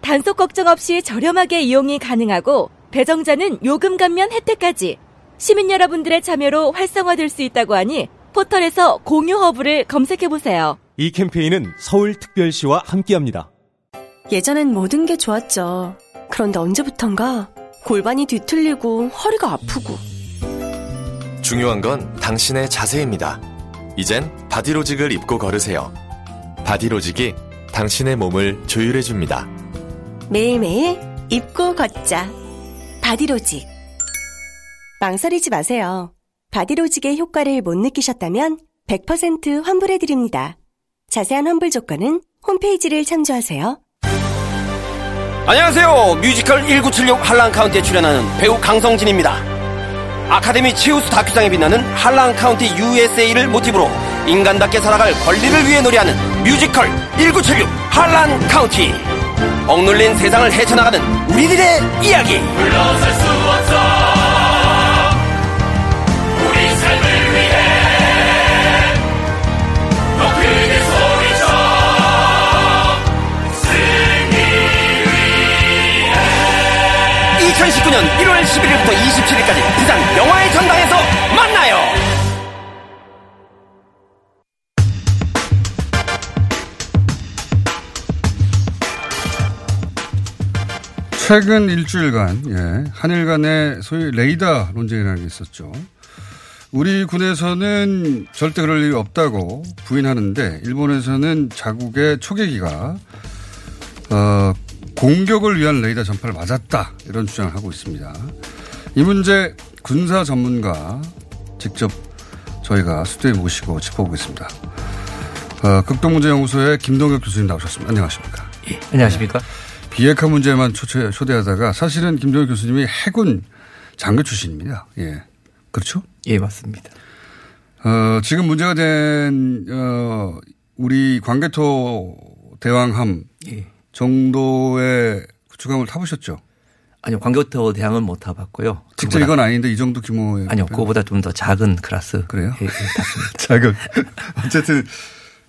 단속 걱정 없이 저렴하게 이용이 가능하고 배정자는 요금 감면 혜택까지 시민 여러분들의 참여로 활성화될 수 있다고 하니 포털에서 공유 허브를 검색해 보세요. 이 캠페인은 서울특별시와 함께합니다. 예전엔 모든 게 좋았죠. 그런데 언제부턴가 골반이 뒤틀리고 허리가 아프고 중요한 건 당신의 자세입니다. 이젠 바디로직을 입고 걸으세요. 바디로직이 당신의 몸을 조율해 줍니다. 매일매일 입고 걷자. 바디로직. 망설이지 마세요. 바디로직의 효과를 못 느끼셨다면 100% 환불해드립니다. 자세한 환불 조건은 홈페이지를 참조하세요. 안녕하세요. 뮤지컬 1976 할란카운티에 출연하는 배우 강성진입니다. 아카데미 최우수 다큐상에 빛나는 한라카운티 USA를 모티브로 인간답게 살아갈 권리를 위해 노래하는 뮤지컬 1976 한라카운티. 억눌린 세상을 헤쳐나가는 우리들의 이야기. 물러설 수 없어. 우리 삶을 위해 더 크게 소리쳐. 2019년 1월 11일부터 27일까지 부산 영화의 전당에서 만나요. 최근 일주일간 예, 한일 간의 소위 레이더 논쟁이라는 게 있었죠. 우리 군에서는 절대 그럴 일이 없다고 부인하는데 일본에서는 자국의 초계기가 어, 공격을 위한 레이더 전파를 맞았다 이런 주장을 하고 있습니다. 이 문제 군사 전문가 직접 저희가 수도에 모시고 짚어보겠습니다. 어, 극동문제연구소의 김동혁 교수님 나오셨습니다. 안녕하십니까? 예, 안녕하십니까? 비핵화 문제만 초대, 초대하다가 사실은 김동혁 교수님이 해군 장교 출신입니다. 예. 그렇죠? 예, 맞습니다. 어, 지금 문제가 된, 어, 우리 광개토 대왕함 예. 정도의 구축함을 타보셨죠? 아니요, 광교토 대항은 못 타봤고요. 직접 이건 아닌데 이 정도 규모의. 아니요, 그거보다 좀 더 작은 클래스. 그래요? 예, 예. 작은. 어쨌든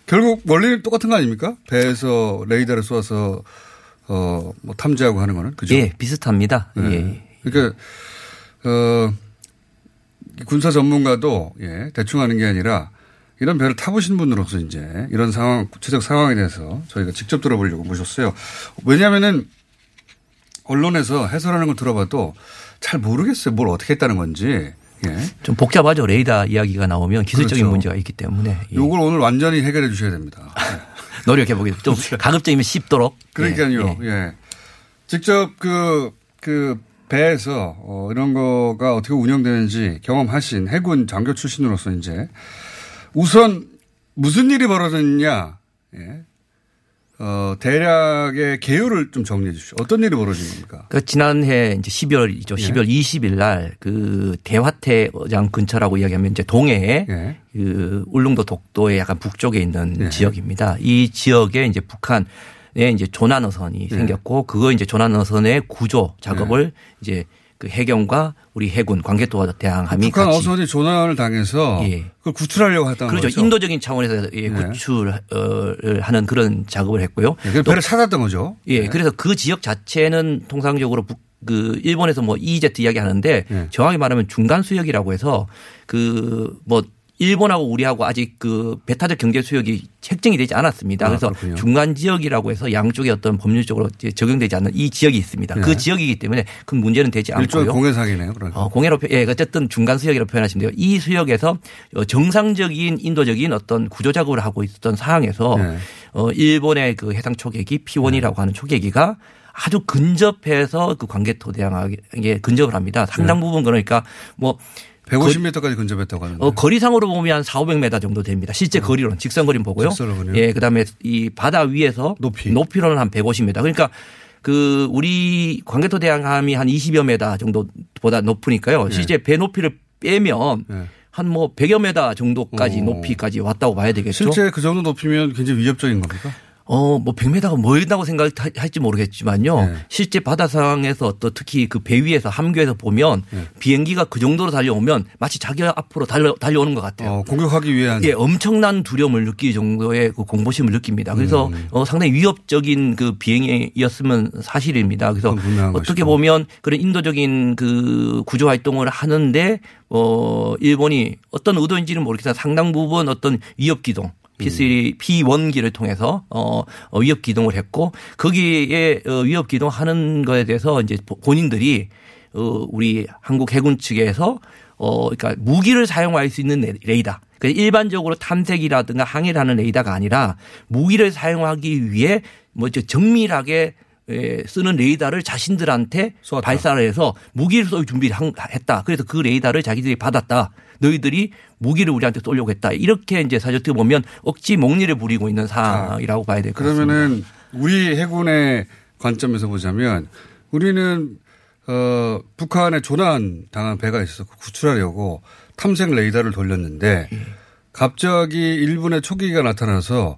결국 원리는 똑같은 거 아닙니까? 배에서 레이더를 쏘아서 어, 뭐 탐지하고 하는 거는. 그죠? 예, 비슷합니다. 네. 예. 그러니까 어 군사 전문가도 예, 대충 하는 게 아니라 이런 배를 타보신 분으로서 이제 이런 상황 구체적 상황에 대해서 저희가 직접 들어보려고 모셨어요. 왜냐하면은 언론에서 해설하는 걸 들어봐도 잘 모르겠어요. 뭘 어떻게 했다는 건지. 예. 좀 복잡하죠. 레이더 이야기가 나오면 기술적인 그렇죠. 문제가 있기 때문에. 예. 요걸 오늘 완전히 해결해 주셔야 됩니다. 노력해 보겠습니다. 좀 가급적이면 쉽도록. 그러니까요. 예, 예. 예. 직접 그, 그 배에서 어, 이런 거가 어떻게 운영되는지 경험하신 해군 장교 출신으로서 이제 우선 무슨 일이 벌어졌냐, 예. 어, 대략의 개요를 좀 정리해 주십시오. 어떤 일이 벌어진 겁니까? 그 지난해 이제 12월이죠. 예. 12월 20일 날 그 대화태장 근처라고 이야기하면 이제 동해에 예. 그 울릉도 독도의 약간 북쪽에 있는 예. 지역입니다. 이 지역에 이제 북한 에 이제 조난어선이 예. 생겼고 그거 이제 조난어선의 구조 작업을 이제 그 해경과 우리 해군 관계도와 대항함이 북한 같이 어선이 조난을 당해서 예. 그걸 구출하려고 했다는 그렇죠. 거죠. 인도적인 차원에서 예, 네. 구출을 하는 그런 작업을 했고요. 예, 그 배를 찾았던 거죠. 예, 네. 그래서 그 지역 자체는 통상적으로 북, 그 일본에서 뭐 EEZ 이야기 하는데 네. 정확히 말하면 중간 수역이라고 해서 그 뭐 일본하고 우리하고 아직 그 배타적 경제 수역이 책정이 되지 않았습니다. 아, 그래서 그렇군요. 중간 지역이라고 해서 양쪽에 어떤 법률적으로 적용되지 않는 이 지역이 있습니다. 네. 그 지역이기 때문에 큰 문제는 되지 일종의 않고요. 공해상이네요. 그러니까. 어, 공해로, 표- 예, 어쨌든 중간 수역이라고 표현하시면 돼요. 이 수역에서 어, 정상적인 인도적인 어떤 구조 작업을 하고 있었던 상황에서 네. 어, 일본의 그 해상 초계기 P1이라고 하는 초계기가 아주 근접해서 그 관계토 대항하게 근접을 합니다. 상당 부분 그러니까 뭐 150m까지 근접했다고 하는데. 어, 거리상으로 보면 한 4, 500m 정도 됩니다. 실제 거리로는 직선 거리는 보고요. 어. 직선으로는요? 예, 그다음에 이 바다 위에서 높이. 높이로는 한 150m. 그러니까 그 우리 광개토 대양함이 한 20여 메다 정도보다 높으니까요. 네. 실제 배 높이를 빼면 예. 한뭐 100여 메다 정도까지 어. 높이까지 왔다고 봐야 되겠죠. 실제 그 정도 높이면 굉장히 위협적인 겁니까? 어, 뭐 100m가 뭐였다고 생각할지 모르겠지만요. 네. 실제 바다 상황에서 또 특히 그 배 위에서 함교에서 보면 네. 비행기가 그 정도로 달려오면 마치 자기 앞으로 달려, 달려오는 것 같아요. 어, 공격하기 위한. 예, 엄청난 두려움을 느낄 정도의 그 공포심을 느낍니다. 그래서 음. 어, 상당히 위협적인 그 비행이었으면 사실입니다. 그래서 어떻게 것이고. 보면 그런 인도적인 그 구조 활동을 하는데 어, 일본이 어떤 의도인지는 모르겠지만 상당 부분 어떤 위협 기동 P3, P1기를 통해서 어, 어, 위협 기동을 했고 거기에 어, 위협 기동하는 거에 대해서 이제 본인들이 어, 우리 한국 해군 측에서 어, 그러니까 무기를 사용할 수 있는 레- 레이더. 그러니까 일반적으로 탐색이라든가 항해를 하는 레이더가 아니라 무기를 사용하기 위해 뭐저 정밀하게 에, 쓰는 레이더를 자신들한테 쏘았다. 발사를 해서 무기를 쏠 준비를 한- 했다. 그래서 그 레이더를 자기들이 받았다. 너희들이 무기를 우리한테 쏘려고 했다. 이렇게 이제 사실 어떻게 보면 억지 목리를 부리고 있는 상황이라고 봐야 될 것 같습니다. 그러면은 우리 해군의 관점에서 보자면 우리는 어, 북한에 조난 당한 배가 있어서 그 구출하려고 탐색 레이더를 돌렸는데 예. 갑자기 일본의 초기가 나타나서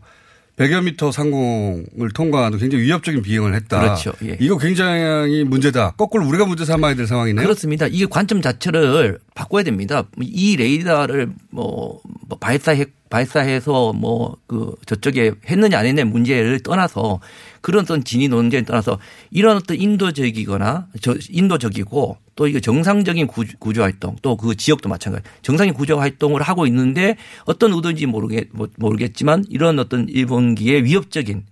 100여 미터 상공을 통과하는 굉장히 위협적인 비행을 했다. 그렇죠. 예. 이거 굉장히 문제다. 거꾸로 우리가 문제 삼아야 될 상황이네요. 그렇습니다. 이게 관점 자체를 바꿔야 됩니다. 이 레이더를 뭐, 뭐 발사해 발사해서 뭐 그 저쪽에 했느냐 안 했느냐 문제를 떠나서 그런 어떤 진위 논쟁을 떠나서 이런 어떤 인도적이거나 저 인도적이고 또 이게 정상적인 구조, 구조 활동 또 그 지역도 마찬가지 정상적인 구조 활동을 하고 있는데 어떤 의도인지 모르겠 뭐, 모르겠지만 이런 어떤 일본기의 위협적인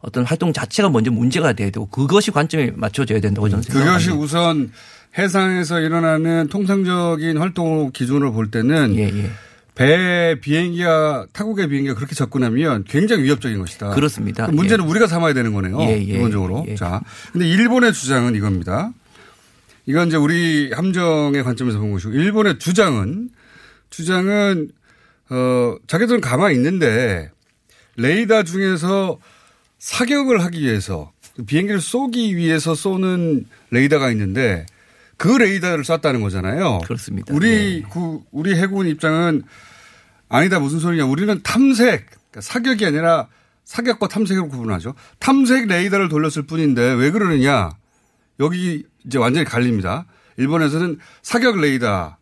어떤 활동 자체가 먼저 문제가 돼야 되고 그것이 관점에 맞춰져야 된다고 저는 생각합니다. 그것이 우선 해상에서 일어나는 통상적인 활동 기준으로 볼 때는 예, 예. 배 비행기가 타국의 비행기가 그렇게 접근하면 굉장히 위협적인 것이다. 그렇습니다. 문제는 예. 우리가 삼아야 되는 거네요. 예, 예, 기본적으로. 예. 자, 근데 일본의 주장은 이겁니다. 이건 이제 우리 함정의 관점에서 본 것이고 일본의 주장은 주장은 어 자기들은 가만히 있는데 레이더 중에서 사격을 하기 위해서 비행기를 쏘기 위해서 쏘는 레이더가 있는데 그 레이더를 쐈다는 거잖아요. 그렇습니다. 우리 그 우리 해군 입장은 아니다 무슨 소리냐. 우리는 탐색 그러니까 사격이 아니라 사격과 탐색으로 구분하죠. 탐색 레이더를 돌렸을 뿐인데 왜 그러느냐. 여기 이제 완전히 갈립니다. 일본에서는 사격 레이더,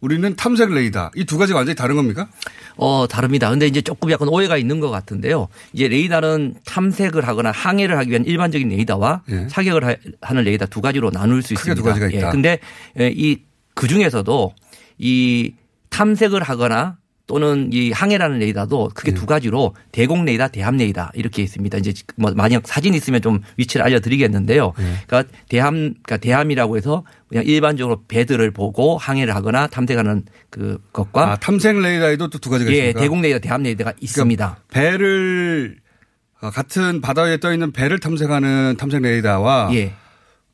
우리는 탐색 레이더. 이 두 가지가 완전히 다른 겁니까? 어, 다릅니다. 근데 이제 조금 약간 오해가 있는 것 같은데요. 이제 레이더는 탐색을 하거나 항해를 하기 위한 일반적인 레이더와 예. 사격을 하- 하는 레이더 두 가지로 나눌 수 있습니다. 두 가지가 있다. 예. 근데 이 그 중에서도 이 탐색을 하거나 또는 이 항해라는 레이더도 크게 예. 두 가지로 대공 레이더, 대함 레이더 이렇게 있습니다. 이제 뭐 만약 사진 있으면 좀 위치를 알려드리겠는데요. 예. 그러니까 대함, 그러니까 대함이라고 해서 그냥 일반적으로 배들을 보고 항해를 하거나 탐색하는 그 것과 아, 탐색 레이더에도 또 두 가지가 예, 있습니까? 대공 레이더, 대함 레이더가 있습니다. 배를 어, 같은 바다 위에 떠 있는 배를 탐색하는 탐색 레이더와 예.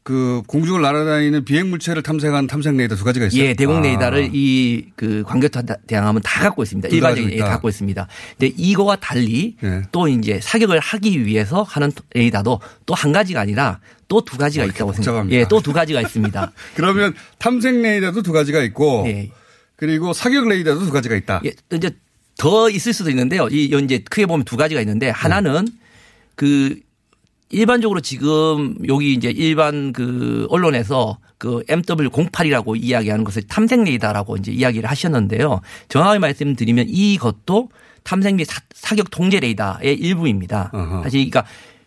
그 공중을 날아다니는 비행 물체를 탐색하는 탐색 레이더 두 가지가 있어요. 예, 대공 아. 레이더를 이 그 광교타 대항함은 다 갖고 있습니다. 일반적인 예. 갖고 있습니다. 근데 이거와 달리 예. 또 이제 사격을 하기 위해서 하는 레이더도 또 한 가지가 아니라 또 두 가지가 어, 있다고. 생각합니다. 예, 또 두 가지가 있습니다. 그러면 탐색 레이더도 두 가지가 있고 예. 그리고 사격 레이더도 두 가지가 있다. 예, 또 이제 더 있을 수도 있는데요. 이 이제 크게 보면 두 가지가 있는데 하나는 그 일반적으로 지금 여기 이제 일반 그 언론에서 그 MW08이라고 이야기하는 것을 탐색 레이더라고 이제 이야기를 하셨는데요. 정확히 말씀드리면 이것도 탐색 및 사- 사격 통제 레이더의 일부입니다. 어허. 사실 그러니까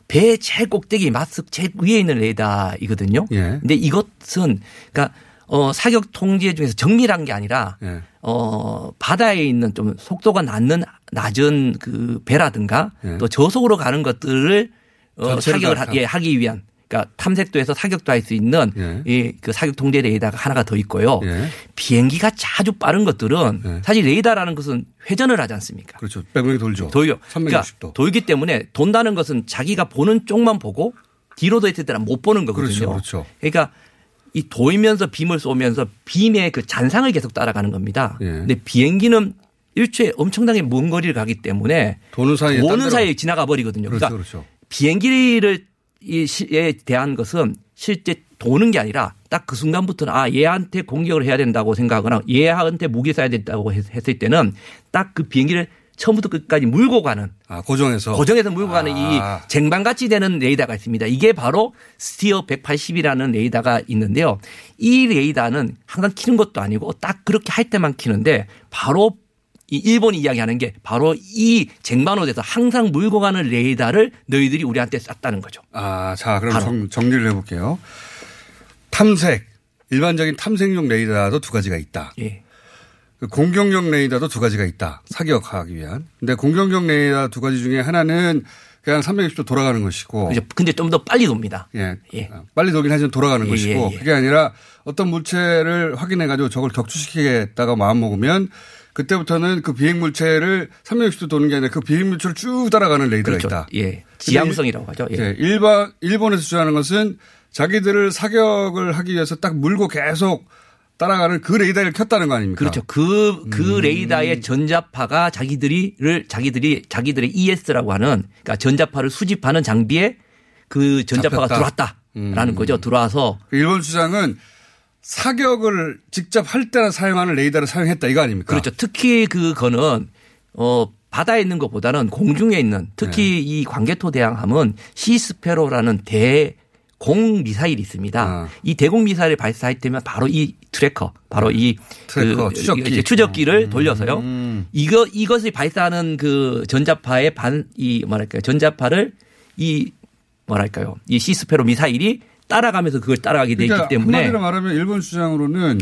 배 제일 꼭대기 마스 제일 위에 있는 레이더이거든요. 예. 근데 이것은 그러니까 어 사격 통제 중에서 정밀한 게 아니라 예. 어, 바다에 있는 좀 속도가 낮는 낮은 그 배라든가 예. 또 저속으로 가는 것들을 어, 사격을 다 하, 탐- 예, 하기 위한 그러니까 탐색도 해서 사격도 할 수 있는 예. 이그 사격 통제 레이더가 하나가 더 있고요. 예. 비행기가 자주 빠른 것들은 예. 사실 레이더라는 것은 회전을 하지 않습니까? 그렇죠. 백명이 돌죠. 돌려. 360도. 그러니까 돌기 때문에 돈다는 것은 자기가 보는 쪽만 보고 뒤로도 했을 때는 못 보는 거거든요. 그렇죠. 그렇죠. 그러니까 이 돌면서 빔을 쏘면서 빔의 그 잔상을 계속 따라가는 겁니다. 예. 근데 비행기는 일초에 엄청나게 먼 거리를 가기 때문에 도는 사이에 딴 도는. 사이에 지나가 버리거든요. 그렇죠. 그러니까 그렇죠. 비행기를 이에 대한 것은 실제 도는 게 아니라 딱 그 순간부터는 아 얘한테 공격을 해야 된다고 생각하거나 얘한테 무기 쏴야 된다고 했- 했을 때는 딱 그 비행기를 처음부터 끝까지 물고 가는 아, 고정해서. 고정해서 물고 가는 아. 이 쟁반같이 되는 레이더가 있습니다. 이게 바로 스티어 180이라는 레이더가 있는데요. 이 레이더는 항상 키는 것도 아니고 딱 그렇게 할 때만 키는데 바로 이 일본이 이야기하는 게 바로 이 쟁반호에서 항상 물고 가는 레이더를 너희들이 우리한테 쐈다는 거죠. 아, 자, 그럼. 정, 정리를 해볼게요. 탐색. 일반적인 탐색용 레이더도 두 가지가 있다. 예. 그 공격용 레이더도 두 가지가 있다. 사격하기 위한. 근데 공격용 레이더 두 가지 중에 하나는 그냥 360도 돌아가는 것이고. 그죠. 근데 좀 더 빨리 돕니다. 예. 예. 어, 빨리 돌긴 하지만 돌아가는 예, 것이고. 예, 예. 그게 아니라 어떤 물체를 확인해 가지고 저걸 격추시키겠다가 마음먹으면 그때부터는 그 비행 물체를 360도 도는 게 아니라 그 비행 물체를 쭉 따라가는 레이더가 그렇죠. 있다. 예. 지향성이라고 하죠. 예. 예, 일반 일본에서 주장하는 것은 자기들을 사격을 하기 위해서 딱 물고 계속 따라가는 그 레이더를 켰다는 거 아닙니까? 그렇죠. 그, 그 음. 레이더의 전자파가 자기들이를, 자기들이, 자기들의 ES라고 하는, 그러니까 전자파를 수집하는 장비에 그 전자파가 잡혔다. 들어왔다라는 음. 거죠. 들어와서 그 일본 주장은 사격을 직접 할 때나 사용하는 레이더를 사용했다 이거 아닙니까? 그렇죠. 특히 그거는 어 바다에 있는 것보다는 공중에 있는 특히 네. 이 광개토 대왕함은 시스페로라는 대 공 미사일이 있습니다. 아. 이 대공 미사일을 발사할 때면 바로 이 tracker, 바로 이 tracker, 그 추적기. 추적기를 음. 돌려서요. 이거 이것을 발사하는 그 전자파의 반 이 뭐랄까요 전자파를 이 뭐랄까요 이 Sea Sparrow 미사일이 따라가면서 그걸 따라가게 돼 있기 그러니까 때문에 한마디로 말하면 일본 주장으로는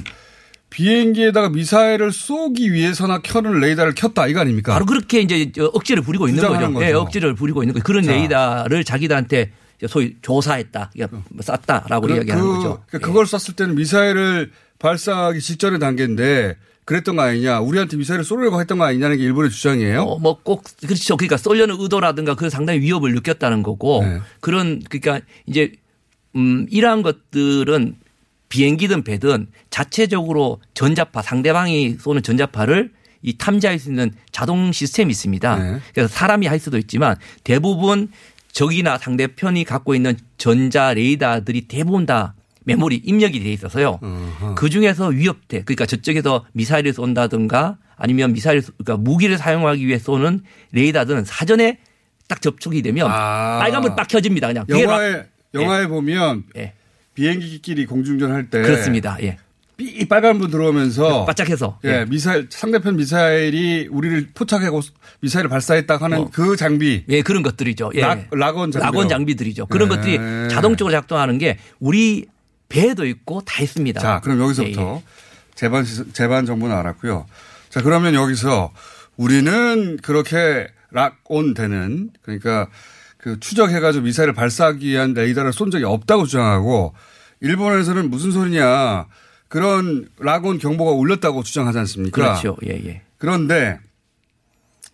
비행기에다가 미사일을 쏘기 위해서나 켜는 레이더를 켰다 이거 아닙니까? 바로 그렇게 이제 저 억지를 부리고 있는 거죠. 예, 거죠. 억지를 부리고 있는 거죠. 그런 자. 레이더를 자기들한테 소위 조사했다, 그러니까 쐈다라고 그- 이야기하는 그- 거죠. 그러니까 그걸 쐈을 때는 미사일을 발사하기 직전의 단계인데 그랬던 거 아니냐? 우리한테 미사일을 쏘려고 했던 거 아니냐는 게 일본의 주장이에요. 어, 뭐꼭 그렇죠. 그러니까 쏠려는 의도라든가 그 상당히 위협을 느꼈다는 거고 네. 그런 그러니까 이제 음 이러한 것들은 비행기든 배든 자체적으로 전자파 상대방이 쏘는 전자파를 이 탐지할 수 있는 자동 시스템이 있습니다. 네. 그래서 사람이 할 수도 있지만 대부분 적이나 상대편이 갖고 있는 전자 레이더들이 대부분 다 메모리 입력이 돼 있어서요. 그 중에서 위협대 그러니까 저쪽에서 미사일을 쏜다든가 아니면 미사일 그러니까 무기를 사용하기 위해 쏘는 레이더들은 사전에 딱 접촉이 되면 아. 빨간불 딱 켜집니다. 그냥 영화에 영화에 보면 예. 비행기끼리 공중전 할 때 그렇습니다. 예. 삐 빨간 불 들어오면서 바짝해서 예, 예. 미사일 상대편 미사일이 우리를 포착하고 미사일을 발사했다 하는 어. 그 장비 예, 그런 것들이죠. 예. 락- 락원 장비요? 락원 장비들이죠. 그런 네. 것들이 자동적으로 작동하는 게 우리 배에도 있고 다 있습니다. 자, 그럼 여기서부터 예, 예. 재반 시- 재반 정보는 알았고요. 자, 그러면 여기서 우리는 그렇게 락온 되는 그러니까 그 추적해가지고 미사일을 발사하기 위한 레이더를 쏜 적이 없다고 주장하고 일본에서는 무슨 소리냐 그런 락온 경보가 울렸다고 주장하지 않습니까? 그렇죠. 예, 예. 그런데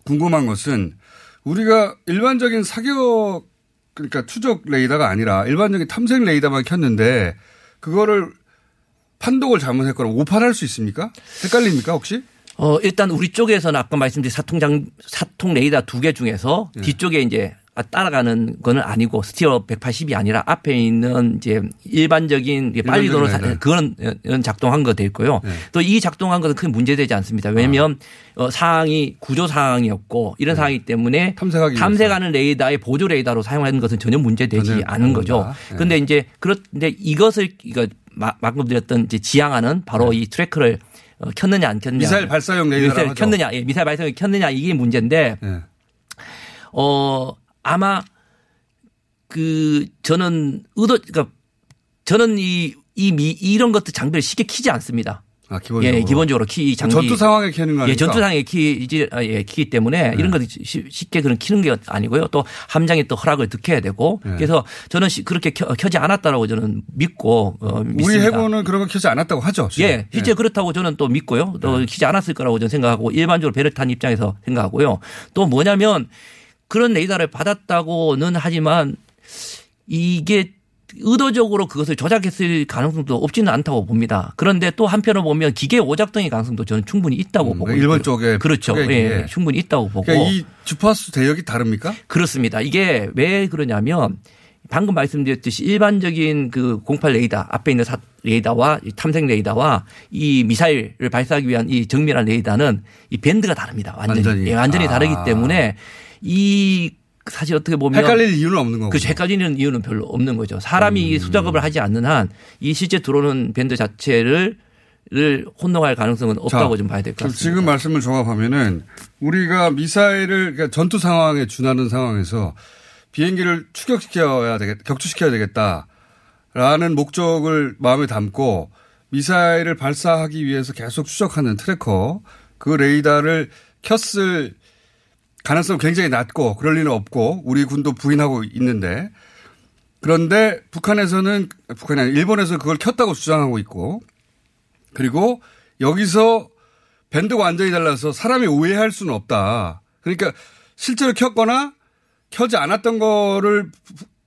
궁금한 것은 우리가 일반적인 사격 그러니까 추적 레이더가 아니라 일반적인 탐색 레이더만 켰는데 그거를 판독을 잘못했거나 오판할 수 있습니까? 헷갈립니까 혹시? 어, 일단 우리 쪽에서는 아까 말씀드린 사통장, 사통 레이더 두 개 중에서 예. 뒤쪽에 이제 따라가는 거는 아니고 스티어 180이 아니라 앞에 있는 이제 일반적인 빨리 도는 일반적인 사- 그런 작동한 거돼 있고요. 네. 또이 작동한 것은 큰 문제되지 않습니다. 왜냐하면 어, 사항이 구조 사항이었고 이런 상황이기 때문에 네. 탐색하기. 탐색하는 레이더의 보조 레이더로 사용하는 것은 전혀 문제되지 전혀 않은 거죠. 네. 그런데 이제 그런데 이것을 이거 마- 방금 드렸던 이제 지향하는 바로 이 tracker를 어, 켰느냐 안 켰느냐. 네. 미사일 발사용 하죠. 켰느냐, 예, 미사일 발사용 켰느냐 이게 문제인데 예. 어 아마 그 저는 의도 그러니까 저는 이, 이 미, 이런 것들 장비를 쉽게 키지 않습니다. 아 기본적으로. 예, 기본적으로 키 장비 전투 상황에 켜는 거 아닙니까? 예, 전투 상황에 키지 아, 예, 키기 때문에 이런 것들 쉬- 쉽게 그런 키는 게 아니고요. 또 함장이 또 허락을 득해야 되고 네. 그래서 저는 시- 그렇게 켜, 지 않았다라고 저는 믿고 어, 우리 믿습니다. 해군은 그런 거 켜지 않았다고 하죠. 지금. 예, 실제 그렇다고 저는 또 믿고요. 또 네. 키지 않았을 거라고 저는 생각하고 일반적으로 배를 탄 입장에서 생각하고요. 또 뭐냐면 그런 레이더를 받았다고는 하지만 이게 의도적으로 그것을 조작했을 가능성도 없지는 않다고 봅니다. 그런데 또 한편으로 보면 기계 오작동의 가능성도 저는 충분히 있다고 음, 보고 일본. 쪽에 그렇죠. 예. 충분히 있다고 보고 그러니까 이 주파수 대역이 다릅니까? 그렇습니다. 이게 왜 그러냐면 방금 말씀드렸듯이 일반적인 그 08 레이더 앞에 있는 사, 레이더와 이 탐색 레이더와 이 미사일을 발사하기 위한 이 정밀한 레이더는 이 밴드가 다릅니다. 완전히 완전히. 예, 완전히 아. 다르기 때문에 이 사실 어떻게 보면 헷갈릴 이유는 없는 거고. 그 헷갈리는 이유는 별로 없는 거죠. 사람이 이 수작업을 하지 않는 한 이 실제 들어오는 밴드 자체를 를 혼동할 가능성은 없다고 자, 좀 봐야 될 것 같습니다. 지금 말씀을 종합하면은 우리가 미사일을 그러니까 전투 상황에 준하는 상황에서 비행기를 추격시켜야 되겠, 격추시켜야 되겠다라는 목적을 마음에 담고 미사일을 발사하기 위해서 계속 추적하는 tracker 그 레이더를 켰을 가능성은 굉장히 낮고 그럴 리는 없고 우리 군도 부인하고 있는데 그런데 북한에서는 북한이 아니라 일본에서 그걸 켰다고 주장하고 있고 그리고 여기서 밴드가 완전히 달라서 사람이 오해할 수는 없다. 그러니까 실제로 켰거나 켜지 않았던 거를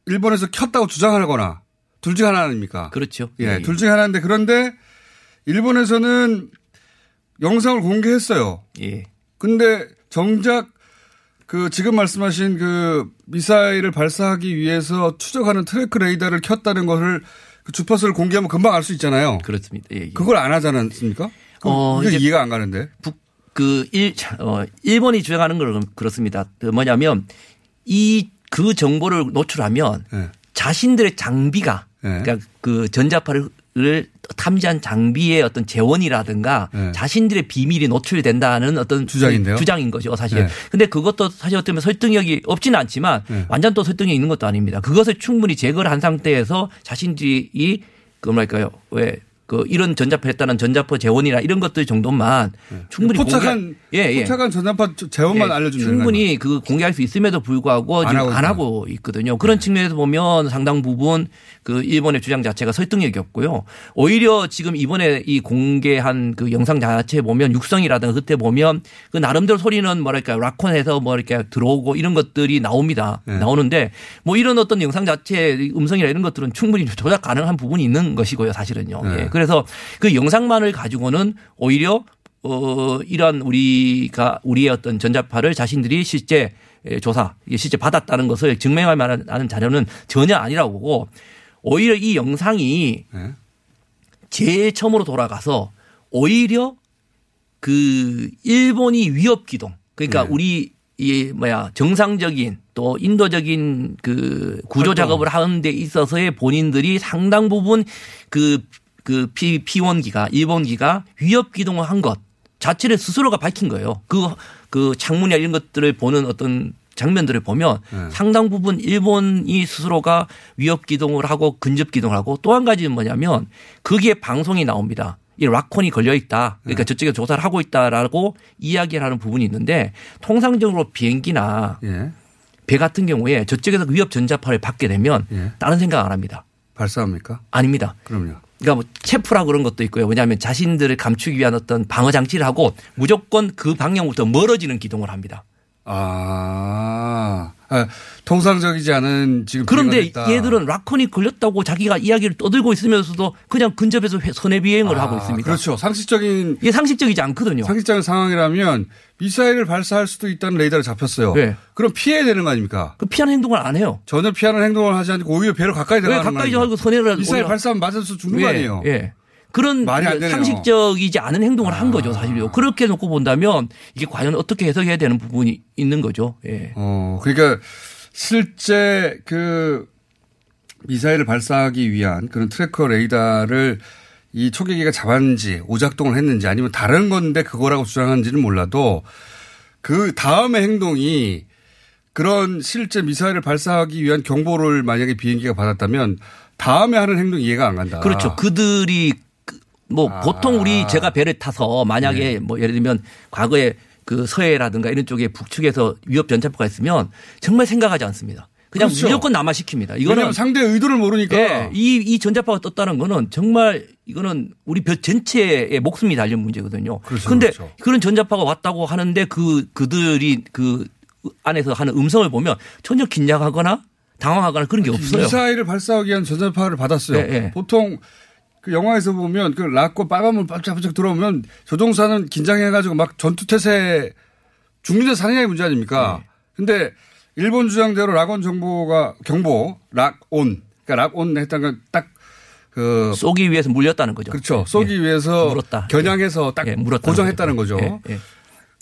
일본에서 켰다고 주장하거나 둘 중 하나 아닙니까? 그렇죠. 예, 둘 중에 하나인데 그런데 일본에서는 영상을 공개했어요. 예. 근데 정작 그 지금 말씀하신 그 미사일을 발사하기 위해서 추적하는 트래크 레이더를 켰다는 것을 그 주파수를 공개하면 금방 알 수 있잖아요. 그렇습니다. 예, 예. 그걸 안 하지 않습니까? 어, 이게 이해가 안 가는데. 북, 그, 일, 어, 일본이 주장하는 건 그렇습니다. 그 뭐냐면 이 그 정보를 노출하면 네. 자신들의 장비가 네. 그러니까 그 전자파를 탐지한 장비의 어떤 재원이라든가 네. 자신들의 비밀이 노출된다는 어떤 주장인데요? 주장인 거죠, 사실. 네. 근데 그것도 사실 어떻게 보면 설득력이 없지는 않지만 네. 완전 또 설득력이 있는 것도 아닙니다. 그것을 충분히 제거를 한 상태에서 자신들이 그 뭐랄까요, 왜 그 이런 전자파 했다는 전자파 재원이나 이런 것들 정도만 충분히 네. 포착한 공개- 예, 예. 포착한 전자파 재원만 예, 알려주면 충분히 그 공개할 수 있음에도 불구하고 안 지금 하고 안. 하고 있거든요. 그런 측면에서 보면 상당 부분 그 일본의 주장 자체가 설득력이 없고요. 오히려 지금 이번에 이 공개한 그 영상 자체에 보면 육성이라든가 그때 보면 그 나름대로 소리는 뭐랄까 라콘에서 뭐 이렇게 들어오고 이런 것들이 나옵니다. 네. 나오는데 뭐 이런 어떤 영상 자체 음성이나 이런 것들은 충분히 조작 가능한 부분이 있는 것이고요. 사실은요. 네. 예. 그래서 그 영상만을 가지고는 오히려 어, 이러한 우리가 우리의 어떤 전자파를 자신들이 실제 예, 조사, 실제 받았다는 것을 증명할 만한 자료는 전혀 아니라고 보고 오히려 이 영상이 네. 제일 처음으로 돌아가서 오히려 그 일본이 위협 기동 그러니까 네. 우리 이 뭐야 정상적인 또 인도적인 그 구조 활동. 작업을 하는 데 있어서의 본인들이 상당 부분 그, 그 피, P1기가, 일본기가 위협 기동을 한 것 자체를 스스로가 밝힌 거예요. 그, 그 창문이나 이런 것들을 보는 어떤 장면들을 보면 네. 상당 부분 일본이 스스로가 위협 기동을 하고 근접 기동을 하고 또 한 가지는 뭐냐면 거기에 방송이 나옵니다. 이 락콘이 걸려 있다. 그러니까 저쪽에 조사를 하고 있다라고 이야기를 하는 부분이 있는데 통상적으로 비행기나 예. 배 같은 경우에 저쪽에서 위협 전자파를 받게 되면 예. 다른 생각 안 합니다. 발사합니까? 아닙니다. 그럼요. 그러니까 뭐 체프라 그런 것도 있고요. 왜냐하면 자신들을 감추기 위한 어떤 방어 장치를 하고 무조건 그 방향부터 멀어지는 기동을 합니다. 아, 아, 통상적이지 않은 지금 그런데. 얘들은 라콘이 걸렸다고 자기가 이야기를 떠들고 있으면서도 그냥 근접해서 회- 선해 비행을 하고 아, 있습니다. 그렇죠. 상식적인 이게 상식적이지 않거든요. 상식적인 상황이라면 미사일을 발사할 수도 있다는 레이더를 잡혔어요. 네. 그럼 피해야 되는 거 아닙니까? 그 피하는 행동을 안 해요. 전혀 피하는 행동을 하지 않고 오히려 배로 가까이 왜 들어가는 가까이 거 하고? 선회를 미사일 발사하면 맞아서 죽는 거 예, 아니에요? 예. 그런. 아. 상식적이지 않은 행동을 한 거죠, 사실요. 그렇게 놓고 본다면 이게 과연 어떻게 해석해야 되는 부분이 있는 거죠. 예. 어, 그러니까 실제 그 미사일을 발사하기 위한 그런 tracker 레이더를 이 초계기가 잡았는지 오작동을 했는지 아니면 다른 건데 그거라고 주장하는지는 몰라도 그 다음의 행동이 그런 실제 미사일을 발사하기 위한 경보를 만약에 비행기가 받았다면 다음에 하는 행동 이해가 안 간다. 그렇죠. 그들이 그- 뭐 아. 보통 우리 제가 배를 타서 만약에 네. 뭐 예를 들면 과거에 그 서해라든가 이런 쪽에 북측에서 위협 전차포가 있으면 정말 생각하지 않습니다. 그냥 그렇죠. 무조건 남아시킵니다. 이거는 상대의 의도를 모르니까. 예, 이, 이 전자파가 떴다는 거는 정말 이거는 우리 별 전체의 목숨이 달린 문제거든요. 그렇죠, 근데 그렇죠. 그런 전자파가 왔다고 하는데 그, 그들이 그 안에서 하는 음성을 보면 전혀 긴장하거나 당황하거나 그런 게 없어요. 미사일을 발사하기 위한 전자파를 받았어요. 예, 예. 보통 그 영화에서 보면 그 락고 빨간물 반짝반짝 들어오면 조종사는 긴장해가지고 막 전투 태세 죽는 데 사느냐의 문제 아닙니까? 네. 근데 일본 주장대로 락온 정보가 경보 락온 그러니까 락온 했다는 건딱 그 쏘기 위해서 물렸다는 거죠. 그렇죠. 쏘기 예. 위해서 물었다. 겨냥해서 딱 예, 물었다는 고정했다는 거죠. 예, 예.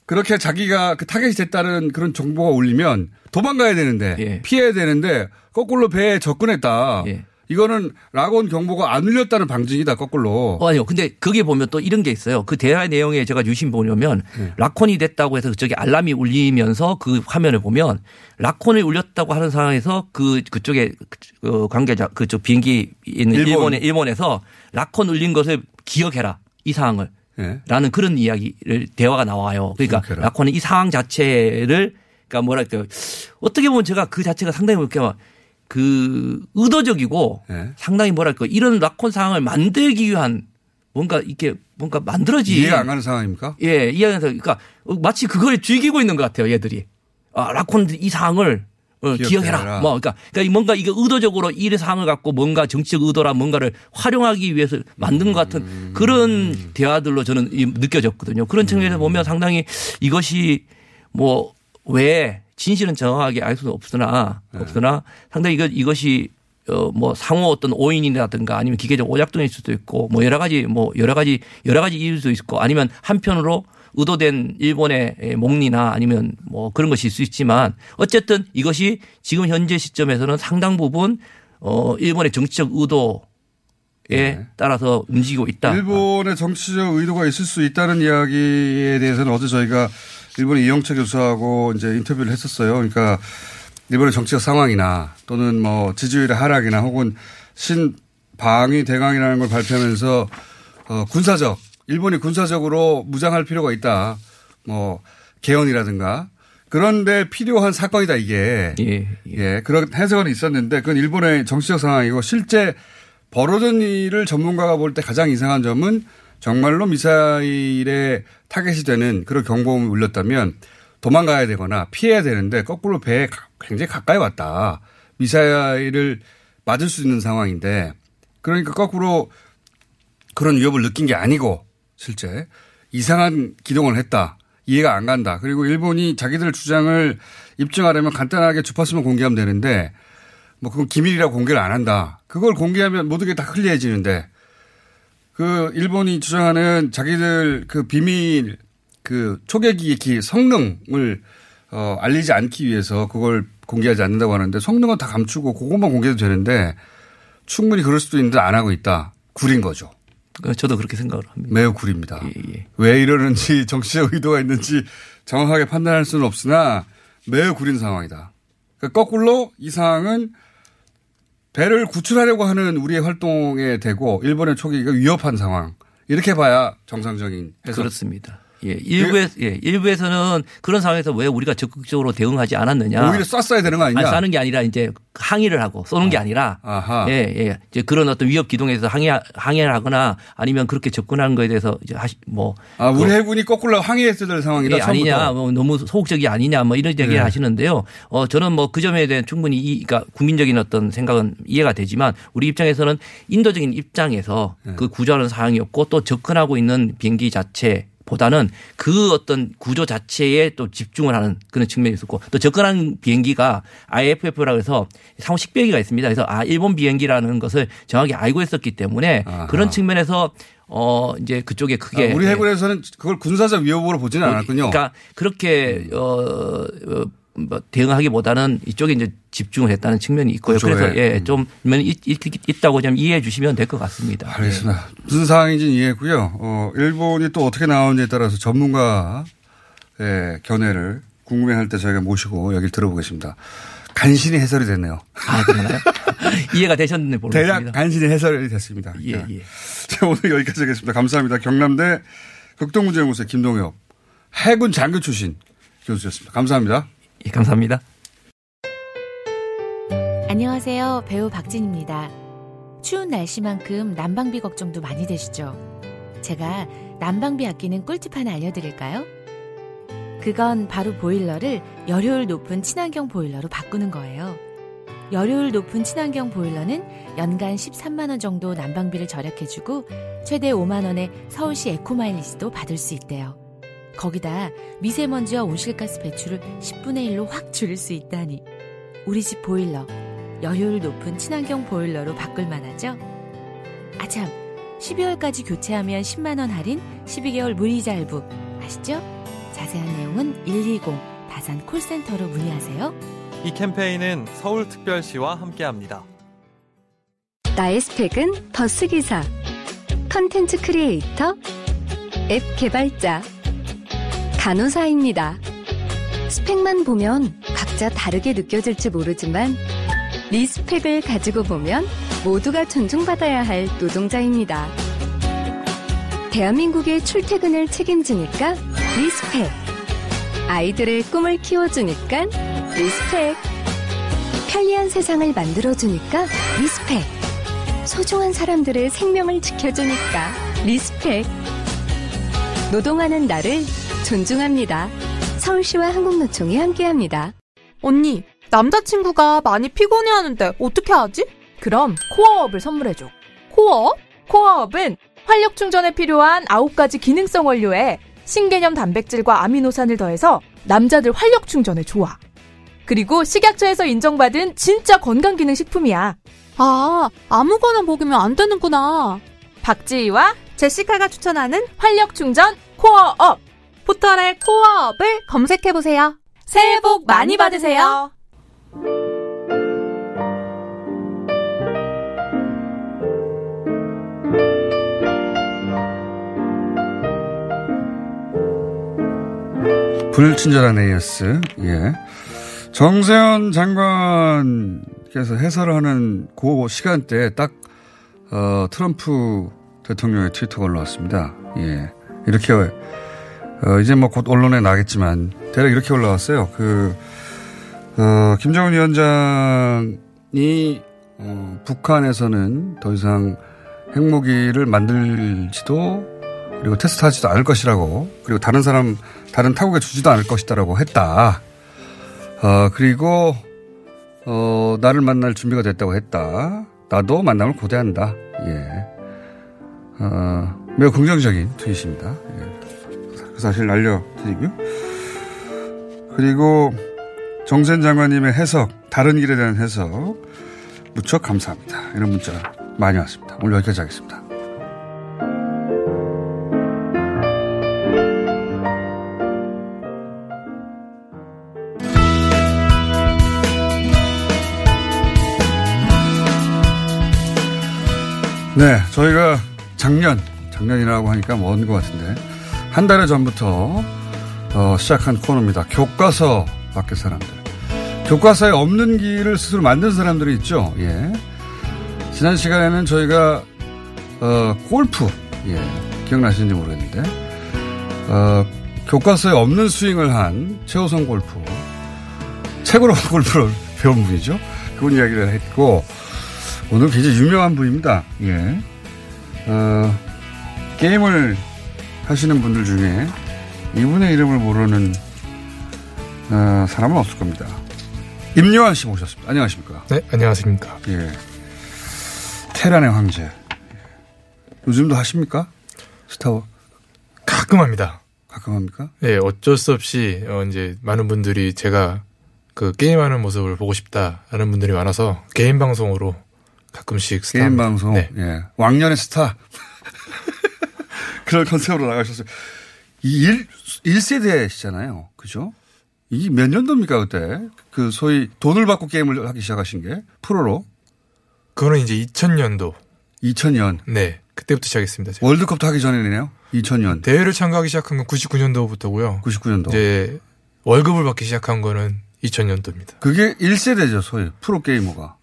그렇게 자기가 그 타겟이 됐다는 그런 정보가 울리면 도망가야 되는데 예. 피해야 되는데 거꾸로 배에 접근했다. 예. 이거는 락온 경보가 안 울렸다는 방증이다 거꾸로. 어, 아니요. 근데 거기에 보면 또 이런 게 있어요. 그 대화 내용에 제가 유심 보려면 네. 라콘이 됐다고 해서 그쪽에 알람이 울리면서 그 화면을 보면 라콘이 울렸다고 하는 상황에서 그 그쪽에 그 관계자 그쪽 비행기 있는 일본. 일본. 에 일본에서 라콘 울린 것을 기억해라 이 상황을 예. 라는 그런 이야기를 대화가 나와요. 그러니까 기억해라. 라콘은 이 상황 자체를 그러니까 뭐랄까 어떻게 보면 제가 그 자체가 상당히 이렇게 막 그 의도적이고 예. 상당히 뭐랄까 이런 라콘 상황을 만들기 위한 뭔가 이렇게 뭔가 만들어지 이해가 안 가는 상황입니까? 예 이해해서 그러니까 마치 그걸 즐기고 있는 것 같아요 얘들이 아 라콘 이 상황을 어, 기억해라. 기억해라. 뭐 그러니까, 그러니까 뭔가 이게 의도적으로 이 상황을 갖고 뭔가 정치적 의도라 뭔가를 활용하기 위해서 만든 것 같은 음. 그런 대화들로 저는 이- 느껴졌거든요. 그런 측면에서 보면 상당히 이것이 뭐 왜 진실은 정확하게 알 수는 없으나 네. 없으나 상당히 이거 이것이 어뭐 상호 어떤 오인이라든가 아니면 기계적 오작동일 수도 있고 뭐 여러 가지 뭐 여러 가지 여러 가지 이유일 수도 있고 아니면 한편으로 의도된 일본의 목리나 아니면 뭐 그런 것일 수 있지만 어쨌든 이것이 지금 현재 시점에서는 상당 부분 어 일본의 정치적 의도 에 네. 따라서 움직이고 있다. 일본의 정치적 의도가 있을 수 있다는 이야기에 대해서는 어제 저희가 일본의 이영채 교수하고 이제 인터뷰를 했었어요. 그러니까 일본의 정치적 상황이나 또는 뭐 지지율의 하락이나 혹은 신방위 대강이라는 걸 발표하면서 어, 군사적 일본이 군사적으로 무장할 필요가 있다. 뭐 개헌이라든가 그런데 필요한 사건이다 이게. 예. 예, 그런 해석은 있었는데 그건 일본의 정치적 상황이고 실제 벌어진 일을 전문가가 볼 때 가장 이상한 점은 정말로 미사일에 타겟이 되는 그런 경보음이 울렸다면 도망가야 되거나 피해야 되는데 거꾸로 배에 가- 굉장히 가까이 왔다. 미사일을 맞을 수 있는 상황인데 그러니까 거꾸로 그런 위협을 느낀 게 아니고 실제 이상한 기동을 했다. 이해가 안 간다. 그리고 일본이 자기들 주장을 입증하려면 간단하게 주파수만 공개하면 되는데 뭐 그건 기밀이라고 공개를 안 한다. 그걸 공개하면 모든 게다 클리어해지는데 그 일본이 주장하는 자기들 그 비밀 그 초계기기 성능을 어 알리지 않기 위해서 그걸 공개하지 않는다고 하는데 성능은 다 감추고 그것만 공개도 되는데 충분히 그럴 수도 있는데 안 하고 있다. 구린 거죠. 저도 그렇게 생각을 합니다. 매우 구립니다. 예, 예. 왜 이러는지 정치적 의도가 있는지 정확하게 판단할 수는 없으나 매우 구린 상황이다. 그러니까 거꾸로 이 상황은 배를 구출하려고 하는 우리의 활동에 대고 일본의 초기가 위협한 상황. 이렇게 봐야 정상적인 해석. 그렇습니다. 예, 일부에 예, 일부에서는 그런 상황에서 왜 우리가 적극적으로 대응하지 않았느냐. 오히려 쐈어야 되는 거 아니냐. 아니, 싸는 게 아니라 이제 항의를 하고 쏘는 게 아니라 아하. 예, 예. 이제 그런 어떤 위협 기동에 대해서 항의, 항의를 하거나 아니면 그렇게 접근하는 거에 대해서 이제 하시, 뭐. 아, 우리 그- 해군이 거꾸로 항의했어야 될 상황이다. 예, 아니냐. 뭐 너무 소극적이 아니냐, 뭐 이런 얘기를 네. 하시는데요. 어, 저는 뭐 그 점에 대한 충분히 이, 그러니까 국민적인 어떤 생각은 이해가 되지만 우리 입장에서는 인도적인 입장에서 네. 그 구조하는 사항이었고 또 접근하고 있는 비행기 자체 보다는 그 어떤 구조 자체에 또 집중을 하는 그런 측면이 있었고 또 접근한 비행기가 IFF라고 해서 상호 식별기가 있습니다. 그래서 아 일본 비행기라는 것을 정확히 알고 있었기 때문에 아하. 그런 측면에서 어 이제 그쪽에 크게 아, 우리 해군에서는 그걸 군사적 위협으로 보지는 않았군요. 그러니까 그렇게 어, 어, 뭐 대응하기보다는 이쪽에 이제 집중을 했다는 측면이 있고요. 구조에. 그래서 예, 좀 있, 있, 있다고 좀 이해해 주시면 될 것 같습니다. 알겠습니다. 무슨 상황인지 이해했고요. 어, 일본이 또 어떻게 나오는지에 따라서 전문가의 견해를 궁금해할 때 저희가 모시고 여기를 들어보겠습니다. 간신히 해설이 됐네요. 아, 그런가요? 이해가 되셨는지 대략 모르겠습니다. 간신히 해설이 됐습니다. 예, 네. 예. 자, 오늘 여기까지 하겠습니다. 감사합니다. 경남대 극동문제연구소의 김동엽 해군 장교 출신 교수였습니다. 감사합니다. 예, 감사합니다. 안녕하세요. 배우 박진입니다. 추운 날씨만큼 난방비 걱정도 많이 되시죠? 제가 난방비 아끼는 꿀팁 하나 알려드릴까요? 그건 바로 보일러를 열효율 높은 친환경 보일러로 바꾸는 거예요. 열효율 높은 친환경 보일러는 연간 13만원 정도 난방비를 절약해주고 최대 5만원의 서울시 에코마일리지도 받을 수 있대요. 거기다 미세먼지와 온실가스 배출을 10분의 1로 확 줄일 수 있다니. 우리 집 보일러, 여효율 높은 친환경 보일러로 바꿀 만하죠? 아참, 12월까지 교체하면 10만원 할인, 12개월 무이자 할부. 아시죠? 자세한 내용은 120 다산 콜센터로 문의하세요. 이 캠페인은 서울특별시와 함께합니다. 나의 스펙은 버스기사, 컨텐츠 크리에이터, 앱 개발자, 간호사입니다. 스펙만 보면 각자 다르게 느껴질지 모르지만 respect을 가지고 보면 모두가 존중받아야 할 노동자입니다. 대한민국의 출퇴근을 책임지니까 respect. 아이들의 꿈을 키워주니까 리스펙. 편리한 세상을 만들어주니까 respect. 소중한 사람들의 생명을 지켜주니까 respect. 노동하는 나를 존중합니다. 서울시와 한국노총이 함께합니다. 언니, 남자친구가 많이 피곤해하는데 어떻게 하지? 그럼 코어업을 선물해줘. 코어업? 코어업은 활력 충전에 필요한 9가지 기능성 원료에 신개념 단백질과 아미노산을 더해서 남자들 활력 충전에 좋아. 그리고 식약처에서 인정받은 진짜 건강기능 식품이야. 아, 아무거나 먹으면 안 되는구나. 박지희와 제시카가 추천하는 활력 충전 코어업. 포털에 코어업을 검색해보세요. 새해 복 많이 받으세요. 불친절한 AS. 예. 정세현 장관께서 해설을 하는 그 시간대에 딱, 어, 트럼프 대통령의 트위터가 올라왔습니다. 예. 이렇게, 어, 이제 뭐 곧 언론에 나겠지만, 대략 이렇게 올라왔어요. 그, 어, 김정은 위원장이, 어, 북한에서는 더 이상 핵무기를 만들지도 그리고 테스트하지도 않을 것이라고 그리고 다른 사람 다른 타국에 주지도 않을 것이다라고 했다. 어, 그리고 어, 나를 만날 준비가 됐다고 했다. 나도 만남을 고대한다. 예. 어, 매우 긍정적인 트윗입니다. 예. 그 사실 알려드리고요. 그리고 정센 장관님의 해석, 다른 길에 대한 해석 무척 감사합니다. 이런 문자 많이 왔습니다. 오늘 여기까지 하겠습니다. 네, 저희가 작년, 작년이라고 하니까 먼 것 같은데, 한달 전부터, 어, 시작한 코너입니다. 교과서 밖의 사람들. 교과서에 없는 길을 스스로 만든 사람들이 있죠. 예. 지난 시간에는 저희가, 어, 골프, 예. 기억나시는지 모르겠는데, 어, 교과서에 없는 스윙을 한 최호성 골프. 책으로 골프를 배운 분이죠. 그분 이야기를 했고, 오늘 굉장히 유명한 분입니다. 예. 어, 게임을 하시는 분들 중에 이분의 이름을 모르는 어, 사람은 없을 겁니다. 임요한 씨 모셨습니다. 안녕하십니까? 네, 안녕하십니까? 예. 테란의 황제. 요즘도 하십니까? 스타워? 가끔 합니다. 가끔 합니까? 네, 어쩔 수 없이 어, 이제 많은 분들이 제가 그 게임하는 모습을 보고 싶다라는 분들이 많아서 개인 방송으로 가끔씩 스타. 게임 방송. 네. 예. 왕년의 스타. 그런 컨셉으로 나가셨어요. 이 1, 1세대시잖아요. 그죠? 이게 몇 년도입니까, 그때? 그 소위 돈을 받고 게임을 하기 시작하신 게? 프로로? 그거는 이제 2000년도. 2000년. 네. 그때부터 시작했습니다. 제가. 월드컵도 하기 전이네요? 2000년. 대회를 참가하기 시작한 건 99년도부터고요. 99년도. 이제 월급을 받기 시작한 거는 2000년도입니다. 그게 1세대죠, 소위. 프로게이머가.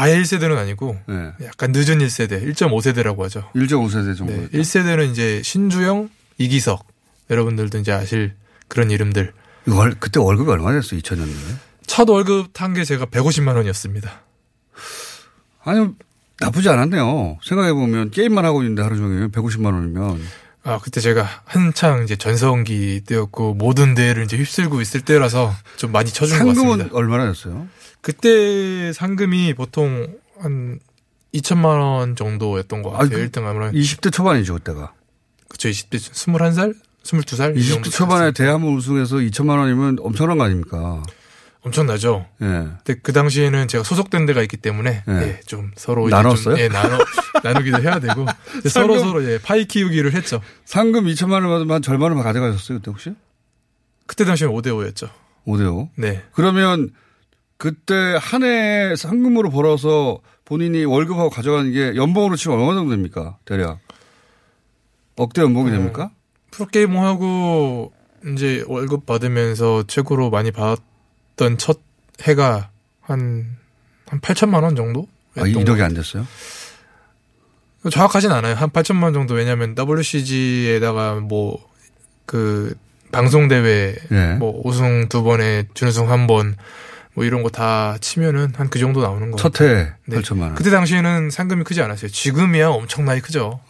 아예 1세대는 아니고 네. 약간 늦은 1세대, 1.5세대라고 하죠. 1.5세대 정도. 네, 1세대는 이제 신주영, 이기석 여러분들도 이제 아실 그런 이름들. 월, 그때 월급이 얼마 됐어요, 2000년도에? 첫 월급 탄 게 제가 150만 원이었습니다. 아니, 나쁘지 않았네요. 생각해 보면 게임만 하고 있는데 하루 종일 150만 원이면. 아, 그때 제가 한창 이제 전성기 때였고 모든 대회를 이제 휩쓸고 있을 때라서 좀 많이 쳐준 것 같습니다. 상금은 얼마나 였어요? 그때 상금이 보통 한 2천만 원 정도였던 것 같아요. 그 1등 하면. 20대 초반이죠, 그때가. 그쵸, 20대, 21살? 22살? 이 20대 정도 초반에 대한문 우승해서 2천만 원이면 엄청난 거 아닙니까? 엄청나죠. 예. 근데 그 당시에는 제가 소속된 데가 있기 때문에 예. 예, 좀 서로 나눴어요? 좀, 예, 나눠 나누기도 해야 되고 서로 서로 예, 파이 키우기를 했죠. 상금 2천만 원 받으면 한 절반을 가져가셨어요, 그때 혹시? 그때 당시엔 5대 5였죠. 5대 5? 네. 그러면 그때 한해 상금으로 벌어서 본인이 월급하고 가져가는 게 연봉으로 치면 얼마 정도 됩니까? 대략. 억대 연봉이 됩니까? 프로게이머 하고 이제 월급 받으면서 최고로 많이 받았던 첫 해가 한, 한 8천만 원 정도? 아, 1억이 안 됐어요? 정확하진 않아요. 한 8천만 원 정도. 왜냐면 WCG에다가 뭐, 그, 방송대회, 예. 뭐, 우승 두 번에 준우승 한 번, 뭐 이런 거 다 치면은 한 그 정도 나오는 거. 첫해 8천만 원. 그때 당시에는 상금이 크지 않았어요. 지금이야 엄청나게 크죠.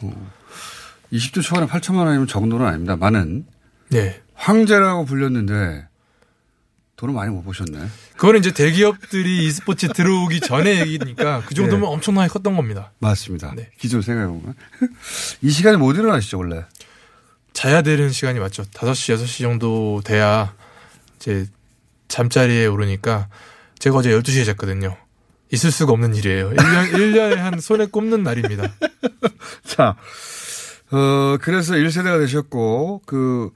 20대 초반에 8천만 원이면 적은 돈은 아닙니다. 많은. 네. 황제라고 불렸는데 돈을 많이 못 버셨네. 그거는 이제 대기업들이 e스포츠 들어오기 전에 얘기니까 그 정도면 예. 엄청나게 컸던 겁니다. 맞습니다. 기존 생각해보면. 이 시간에 못 일어나시죠, 원래? 자야 되는 시간이 맞죠. 5시, 6시 정도 돼야 이제 잠자리에 오르니까 제가 어제 12시에 잤거든요. 있을 수가 없는 일이에요. 1년, 1년에 한 손에 꼽는 날입니다. 자, 어, 그래서 1세대가 되셨고, 그,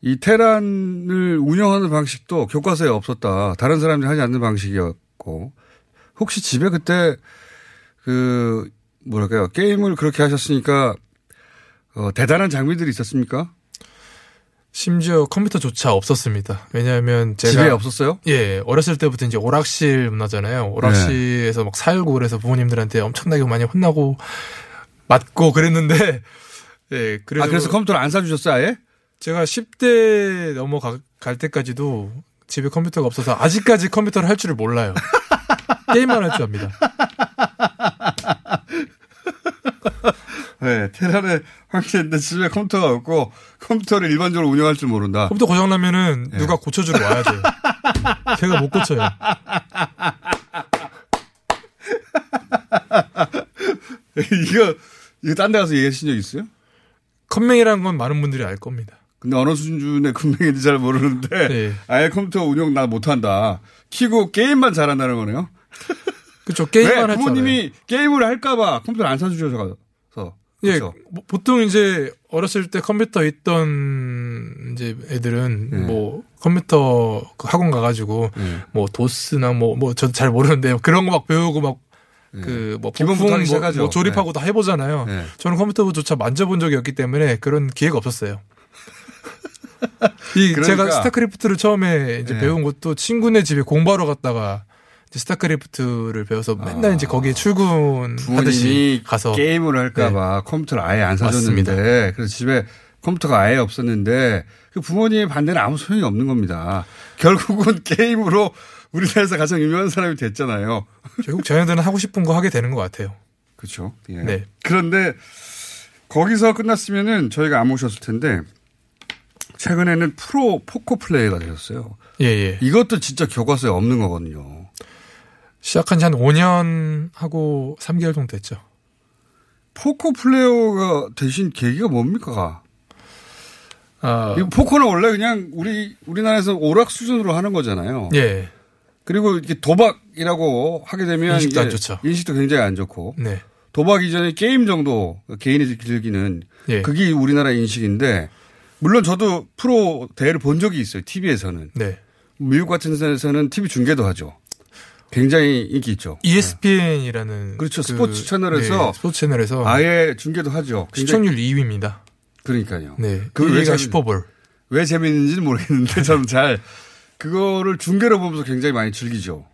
이 테란을 운영하는 방식도 교과서에 없었다. 다른 사람들이 하지 않는 방식이었고, 혹시 집에 그때, 그, 뭐랄까요, 게임을 그렇게 하셨으니까, 어, 대단한 장비들이 있었습니까? 심지어 컴퓨터조차 없었습니다. 왜냐하면 제가 집에 없었어요? 예, 어렸을 때부터 이제 오락실 문화잖아요. 오락실에서 막 살고 그래서 부모님들한테 엄청나게 많이 혼나고 맞고 그랬는데 예, 그래도 아, 그래서 컴퓨터를 안 사주셨어요, 아예? 제가 10대 넘어갈 때까지도 집에 컴퓨터가 없어서 아직까지 컴퓨터를 할 줄을 몰라요. 게임만 할 줄 압니다. 네, 테란의 황제인데 집에 컴퓨터가 없고, 컴퓨터를 일반적으로 운영할 줄 모른다. 컴퓨터 고장나면은 누가 고쳐주러 와야 돼요. 제가 못 고쳐요. 이거, 이거 딴 데 가서 얘기하신 적 있어요? 컴맹이라는 건 많은 분들이 알 겁니다. 근데 어느 수준의 컴맹인지 잘 모르는데 네. 아예 컴퓨터 운영 나 못한다. 키고 게임만 잘한다는 거네요. 그렇죠. 게임만 줄 부모님이 게임을 할까봐 컴퓨터를 안 사주셔서. 예, 그렇죠. 뭐 보통 이제 어렸을 때 컴퓨터 있던 이제 애들은 네. 뭐 컴퓨터 그 학원 가가지고 뭐 도스나 뭐뭐저잘 모르는데 그런 거 막 배우고 막 그뭐 네. 기본부터 부품 뭐. 뭐 조립하고 네. 다 해보잖아요. 네. 저는 컴퓨터조차 만져본 적이 없기 때문에 그런 기회가 없었어요. 이 그러니까. 제가 스타크래프트를 처음에 이제 네. 배운 것도 친구네 집에 공부하러 갔다가 스타크래프트를 배워서 맨날 이제 거기에 출근하듯이 아. 부모님이 가서 게임을 할까봐 컴퓨터를 아예 안 사줬는데 맞습니다. 그래서 집에 컴퓨터가 아예 없었는데 그 부모님의 반대는 아무 소용이 없는 겁니다. 결국은 게임으로 우리나라에서 가장 유명한 사람이 됐잖아요. 결국 자녀들은 하고 싶은 거 하게 되는 것 같아요. 그렇죠. 예. 네. 그런데 거기서 끝났으면은 저희가 안 모셨을 텐데 최근에는 프로 포커 플레이어가 되셨어요. 예, 예. 이것도 진짜 교과서에 없는 거거든요. 시작한 지 한 5년 하고 3개월 정도 됐죠. 포커 플레이어가 되신 계기가 뭡니까? 아, 이 포커는 원래 그냥 우리 우리나라에서 오락 수준으로 하는 거잖아요. 예. 그리고 이게 도박이라고 하게 되면 인식도 안 좋죠. 인식도 굉장히 안 좋고 네. 도박 이전에 게임 정도 개인이 즐기는 예. 그게 우리나라 인식인데 물론 저도 프로 대회를 본 적이 있어요. TV에서는. 네. 미국 같은 데서는 TV 중계도 하죠. 굉장히 인기 있죠. ESPN이라는 그렇죠. 그, 스포츠 채널에서 네, 스포츠 채널에서 아예 중계도 하죠. 시청률 2위입니다. 그러니까요. 네. 그게 왜 1위가 재밌- 슈퍼볼. 왜 재밌는지는 모르겠는데 저는 잘 그거를 중계로 보면서 굉장히 많이 즐기죠.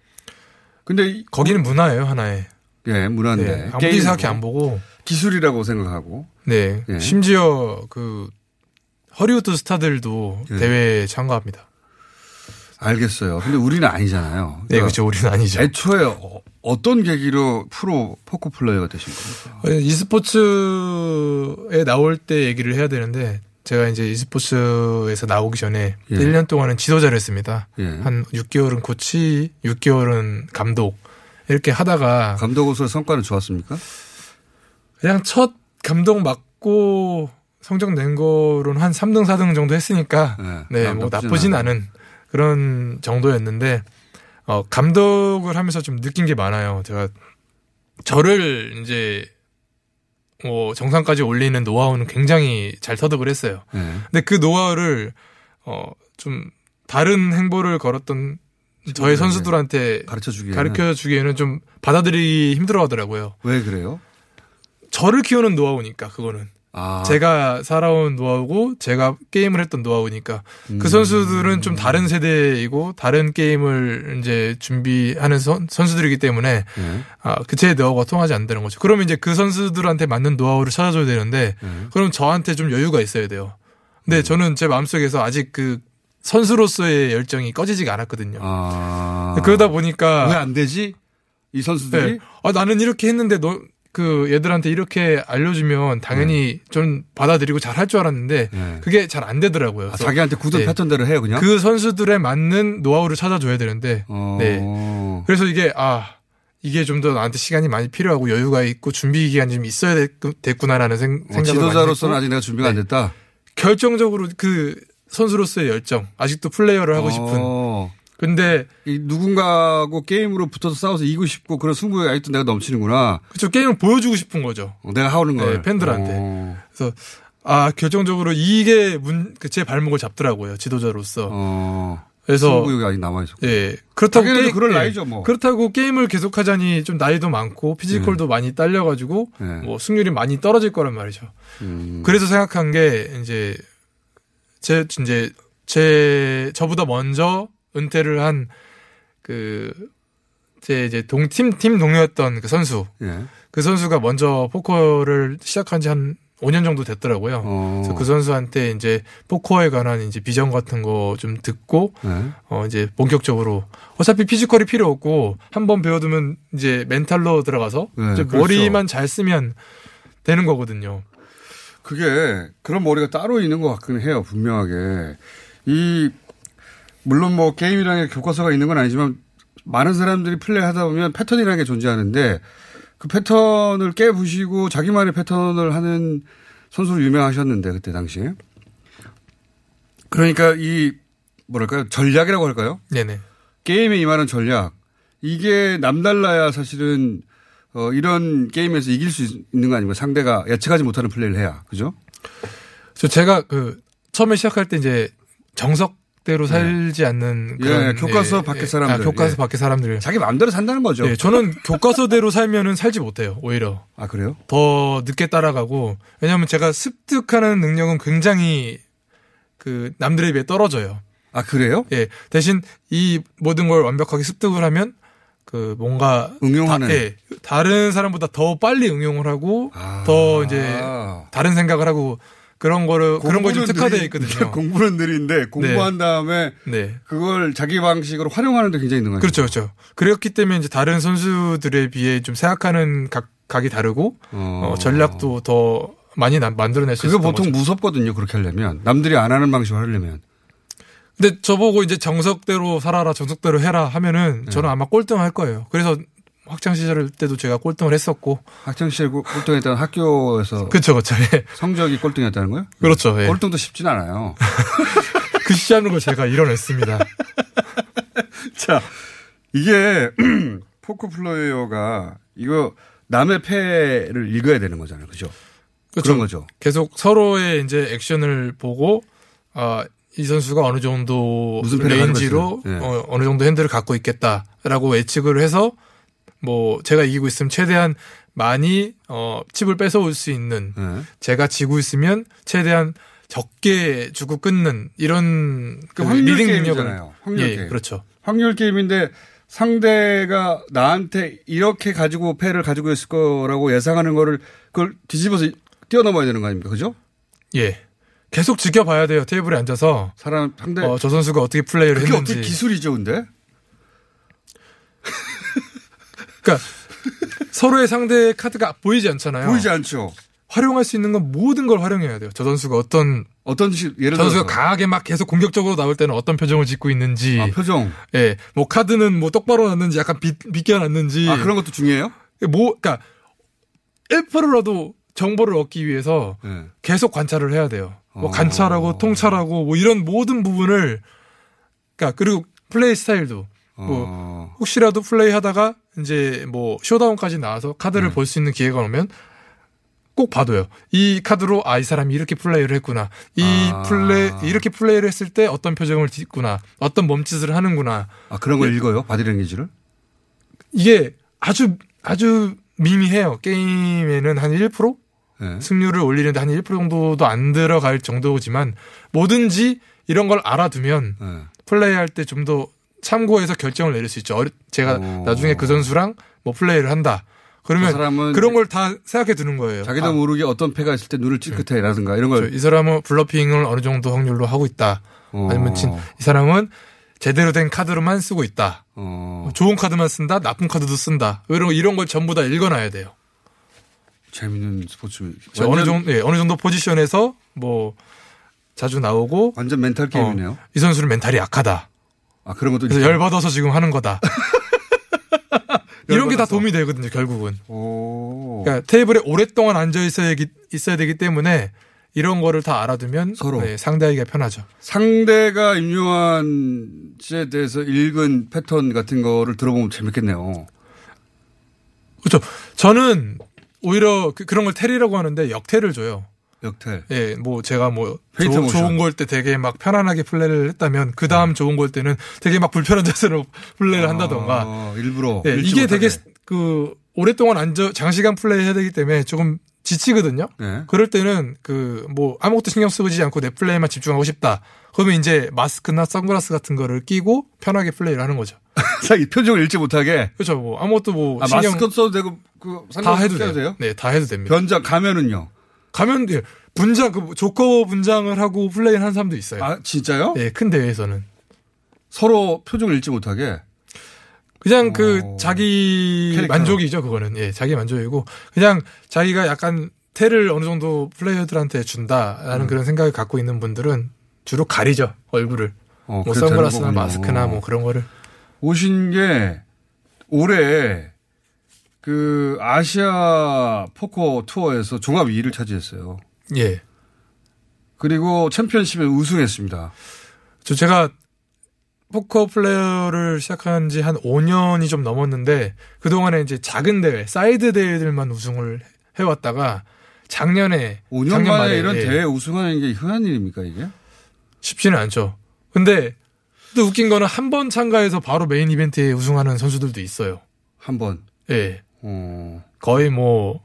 근데 이- 거기는 문화예요, 하나의. 예, 문화인데. 네, 게임이고 이상하게 안 보고. 기술이라고 생각하고. 네. 예. 심지어 그 허리우드 스타들도 예. 대회에 참가합니다. 알겠어요. 근데 우리는 아니잖아요. 네, 그렇죠. 우리는 아니죠. 애초에 어, 떤 계기로 프로 포커 플레이어가 되신 겁니까? 어, e스포츠에 나올 때 얘기를 해야 되는데 제가 이제 e스포츠에서 나오기 전에 예. 1년 동안은 지도자를 했습니다. 예. 한 6개월은 코치, 6개월은 감독 이렇게 하다가 감독으로서 성과는 좋았습니까? 그냥 첫 감독 맡고 성적 낸 거로는 한 3등, 4등 정도 했으니까 네, 네, 뭐 나쁘진 않아요. 않은 그런 정도였는데 어, 감독을 하면서 좀 느낀 게 많아요. 제가 저를 이제 뭐 정상까지 올리는 노하우는 굉장히 잘 터득을 했어요. 네. 근데 그 노하우를 어, 좀 다른 행보를 걸었던 저희 선수들한테 가르쳐 주기에는 가르쳐 주기에는 좀 받아들이기 힘들어 하더라고요. 왜 그래요? 저를 키우는 노하우니까 그거는. 아. 제가 살아온 노하우고 제가 게임을 했던 노하우니까 음. 그 선수들은 좀 다른 세대이고 다른 게임을 이제 준비하는 선, 선수들이기 때문에 네. 아, 그제 노하우가 통하지 않는다는 거죠. 그러면 이제 그 선수들한테 맞는 노하우를 찾아줘야 되는데 네. 그럼 저한테 좀 여유가 있어야 돼요. 근데 음. 저는 제 마음속에서 아직 그 선수로서의 열정이 꺼지지가 않았거든요. 아. 그러다 보니까 왜 안 되지? 이 선수들이 네. 아, 나는 이렇게 했는데 너, 그 얘들한테 이렇게 알려주면 당연히 좀 받아들이고 잘 할 줄 알았는데 네. 그게 잘 안 되더라고요. 아, 자기한테 굳은 네. 패턴대로 해요, 그냥? 그 선수들에 맞는 노하우를 찾아줘야 되는데 어. 네. 그래서 이게 아 이게 좀 더 나한테 시간이 많이 필요하고 여유가 있고 준비 기간이 좀 있어야 됐, 구나라는 생, 어, 생각을 지도자로서는 많이 아직 내가 준비가 안 됐다. 결정적으로 그 선수로서의 열정 아직도 플레이어를 하고 싶은 어. 근데 이 누군가하고 게임으로 붙어서 싸워서 이기고 싶고 그런 승부에 아직도 내가 넘치는구나. 그쵸 게임을 보여주고 싶은 거죠. 어, 내가 하는 걸. 네, 팬들한테. 어. 그래서 아 결정적으로 이게 문, 그제 발목을 잡더라고요 지도자로서. 어. 그래서 승부욕이 아직 남아있어. 예 그렇다고 당연히 그럴 예, 나이죠, 뭐. 그렇다고 게임을 계속하자니 좀 나이도 많고 피지컬도 많이 딸려 가지고 네. 뭐 승률이 많이 떨어질 거란 말이죠. 음. 그래서 생각한 게 이제 제 이제 제 저보다 먼저 은퇴를 한 그제 이제 동팀 팀 동료였던 그 선수 예. 그 선수가 먼저 포커를 시작한 지 한 5년 정도 됐더라고요. 어. 그래서 그 선수한테 이제 포커에 관한 이제 비전 같은 거 좀 듣고 네. 어 이제 본격적으로 어차피 피지컬이 필요 없고 한 번 배워두면 이제 멘탈로 들어가서 네, 이제 그렇죠. 머리만 잘 쓰면 되는 거거든요. 그게 그런 머리가 따로 있는 것 같긴 해요, 분명하게. 이, 물론 뭐 게임이라는 게 교과서가 있는 건 아니지만 많은 사람들이 플레이 하다 보면 패턴이라는 게 존재하는데 그 패턴을 깨부시고 자기만의 패턴을 하는 선수로 유명하셨는데 그때 당시에. 그러니까 이, 뭐랄까요, 전략이라고 할까요? 네네. 게임에 임하는 전략. 이게 남달라야 사실은 어, 이런 게임에서 이길 수 있는 거 아닙니까? 상대가 예측하지 못하는 플레이를 해야. 그죠? 저 제가 그 처음에 시작할 때 이제 정석 대로 살지 않는 예, 그런 교과서 예, 밖의 예, 사람들. 아, 교과서 예. 밖의 사람들. 자기 마음대로 산다는 거죠. 예, 저는 교과서대로 살면은 살지 못해요. 오히려. 아, 그래요? 더 늦게 따라가고 왜냐하면 제가 습득하는 능력은 굉장히 그 남들에 비해 떨어져요. 아 그래요? 예. 대신 이 모든 걸 완벽하게 습득을 하면 그 뭔가 응용하는. 다, 예, 다른 사람보다 더 빨리 응용을 하고 더 이제 다른 생각을 하고 그런 거를 그런 거에 좀 공부는 특화되어 있거든요. 공부는 느린데 공부한 다음에 네. 그걸 자기 방식으로 활용하는데 굉장히 있는 거죠. 그렇죠, 그렇죠. 그렇기 때문에 이제 다른 선수들에 비해 좀 생각하는 각, 각이 다르고 어, 전략도 더 많이 나- 만들어낼 수 그게 있었던 보통 거죠. 무섭거든요. 그렇게 하려면 남들이 안 하는 방식으로 하려면. 근데 저보고 이제 정석대로 살아라, 정석대로 해라 하면은 네. 저는 아마 꼴등할 거예요. 그래서 학창 시절 때도 제가 꼴등을 했었고. 학창 시절 꼴등했다는 학교에서 그렇죠, 그렇죠. 예. 성적이 꼴등이었다는 거예요? 그렇죠. 예. 꼴등도 쉽진 않아요. 그 시하는 걸 제가 이뤄냈습니다. 자, 이게 포커 플레이어가 이거 남의 패를 읽어야 되는 거잖아요. 그죠? 그렇죠. 그런 거죠. 계속 서로의 이제 액션을 보고 아, 이 선수가 어느 정도 무슨 range로? 예. 어, 어느 정도 hand를 갖고 있겠다라고 예측을 해서 뭐 제가 이기고 있으면 최대한 많이 어 칩을 뺏어올 수 있는 네. 제가 지고 있으면 최대한 적게 주고 끊는 이런 그그 확률 게임이잖아요. 확률 예, 게임. 그렇죠. 확률 게임인데 상대가 나한테 이렇게 가지고 패를 가지고 있을 거라고 예상하는 거를 그걸 뒤집어서 뛰어넘어야 되는 거 아닙니까? 그죠? 예. 계속 지켜봐야 돼요. 테이블에 앉아서. 사람 상대 어, 저 선수가 어떻게 플레이를 그게 했는지. 어떻게 기술이죠, 근데? 그러니까 서로의 상대 카드가 보이지 않잖아요. 보이지 않죠. 활용할 수 있는 건 모든 걸 활용해야 돼요. 저 선수가 어떤 어떤 식 예를 저 선수가 들어서 강하게 막 계속 공격적으로 나올 때는 어떤 표정을 짓고 있는지. 아, 표정. 예. 뭐 카드는 뭐 똑바로 놨는지 약간 비, 비껴 놨는지. 아, 그런 것도 중요해요? 뭐 그러니까 1%라도 정보를 얻기 위해서 네. 계속 관찰을 해야 돼요. 뭐 어. 관찰하고 통찰하고 뭐 이런 모든 부분을 그러니까 그리고 플레이 스타일도 뭐 어. 혹시라도 플레이 하다가 이제 뭐 showdown까지 나와서 카드를 네. 볼수 있는 기회가 오면 꼭 봐둬요. 이 카드로 아 이 사람이 이렇게 플레이를 했구나. 이 아. 플레이 이렇게 플레이를 했을 때 어떤 표정을 짓구나. 어떤 몸짓을 하는구나. 아, 그런 걸 예. 읽어요? 바디랭귀지를? 이게 아주 아주 미미해요. 게임에는 한 1%? 네. 승률을 올리는데 한 1% 정도도 안 들어갈 정도지만 뭐든지 이런 걸 알아두면 네. 플레이할 때 좀 더 참고해서 결정을 내릴 수 있죠. 어리- 제가 오. 나중에 그 선수랑 뭐 플레이를 한다. 그러면 그 그런 걸 다 생각해 두는 거예요. 자기도 아, 모르게 어떤 패가 있을 때 눈을 찔끗해라든가 이런 걸. 이 사람은 블러핑을 어느 정도 확률로 하고 있다. 어. 아니면 진, 이 사람은 제대로 된 카드로만 쓰고 있다. 어. 좋은 카드만 쓴다. 나쁜 카드도 쓴다. 이런 이런 걸 전부 다 읽어놔야 돼요. 재밌는 스포츠. 그래서 어느 정도 예, 어느 정도 포지션에서 뭐 자주 나오고 완전 멘탈 게임이네요. 어, 이 선수는 멘탈이 약하다. 아 그런 것도 그래서 있어요? 열받아서 지금 하는 거다. 이런 게 다. 도움이 되거든요, 결국은. 오. 그러니까 테이블에 오랫동안 앉아 있어야, 있어야 되기 때문에 이런 거를 다 알아두면 서로. 네, 상대하기가 편하죠. 상대가 임요환 씨에 대해서 읽은 패턴 같은 거를 들어보면 재밌겠네요. 그렇죠. 저는 오히려 그, 런걸 tell이라고 하는데 역tell을 줘요. 역tell. 예, 뭐 제가 뭐 페이트 조-. 좋은 걸때 되게 막 편안하게 플레이를 했다면 그 다음 좋은 걸 때는 되게 막 불편한 자세로 플레이를 한다던가. 아, 일부러. 예, 이게 되게. 그 오랫동안 앉아 장시간 플레이 해야 되기 때문에 조금 지치거든요. 네. 그럴 때는 그 뭐 아무것도 신경 쓰지 않고 내 플레이만 집중하고 싶다. 그러면 이제 마스크나 선글라스 같은 거를 끼고 편하게 플레이를 하는 거죠. 자기 표정을 읽지 못하게. 그렇죠. 뭐 아무것도 뭐 아, 신경 마스크 써도 되고 그다 해도 써도 돼요. 네, 다 해도 됩니다. 변장 가면은요. 가면 예, 분장 그 조커 분장을 하고 플레이 하는 사람도 있어요. 아 진짜요? 예, 큰 대회에서는 서로 표정을 읽지 못하게. 그냥 그 오. 자기 캐릭터로. 만족이죠, 그거는. 예, 자기 만족이고 그냥 자기가 약간 tell을 어느 정도 플레이어들한테 준다라는 음. 그런 생각을 갖고 있는 분들은 주로 가리죠, 얼굴을. 어, 뭐 선글라스나. 마스크나 뭐 그런 거를. 오신 게 올해 그 아시아 포커 투어에서 종합 2위를 차지했어요. 예. 그리고 챔피언십에 우승했습니다. 저 제가 포커 플레이어를 시작한 지 한 5년이 좀 넘었는데 그동안에 이제 작은 대회, 사이드 대회들만 우승을 해왔다가 작년에 5년 작년 만에 말에, 이런 예. 대회 우승하는 게 흔한 일입니까 이게? 쉽지는 않죠. 근데 또 웃긴 거는 한 번 참가해서 바로 메인 이벤트에 우승하는 선수들도 있어요. 한 번. 예. 어. 거의 뭐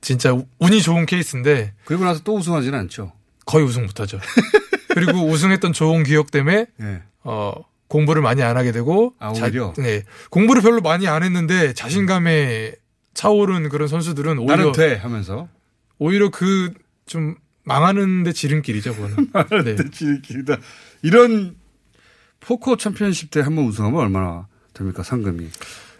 진짜 우- 운이 좋은 케이스인데 그리고 나서 또 우승하지는 않죠. 거의 우승 못하죠. 그리고 우승했던 좋은 기억 때문에 예. 어 공부를 많이 안 하게 되고 아, 오히려? 네. 공부를 별로 많이 안 했는데 자신감에 차오른 그런 선수들은 오히려 나는 돼 하면서. 오히려 그 좀 망하는데 지름길이죠, 그거는. 네. 길다. 이런 포커 챔피언십 때 한 번 우승하면 얼마나 됩니까 상금이?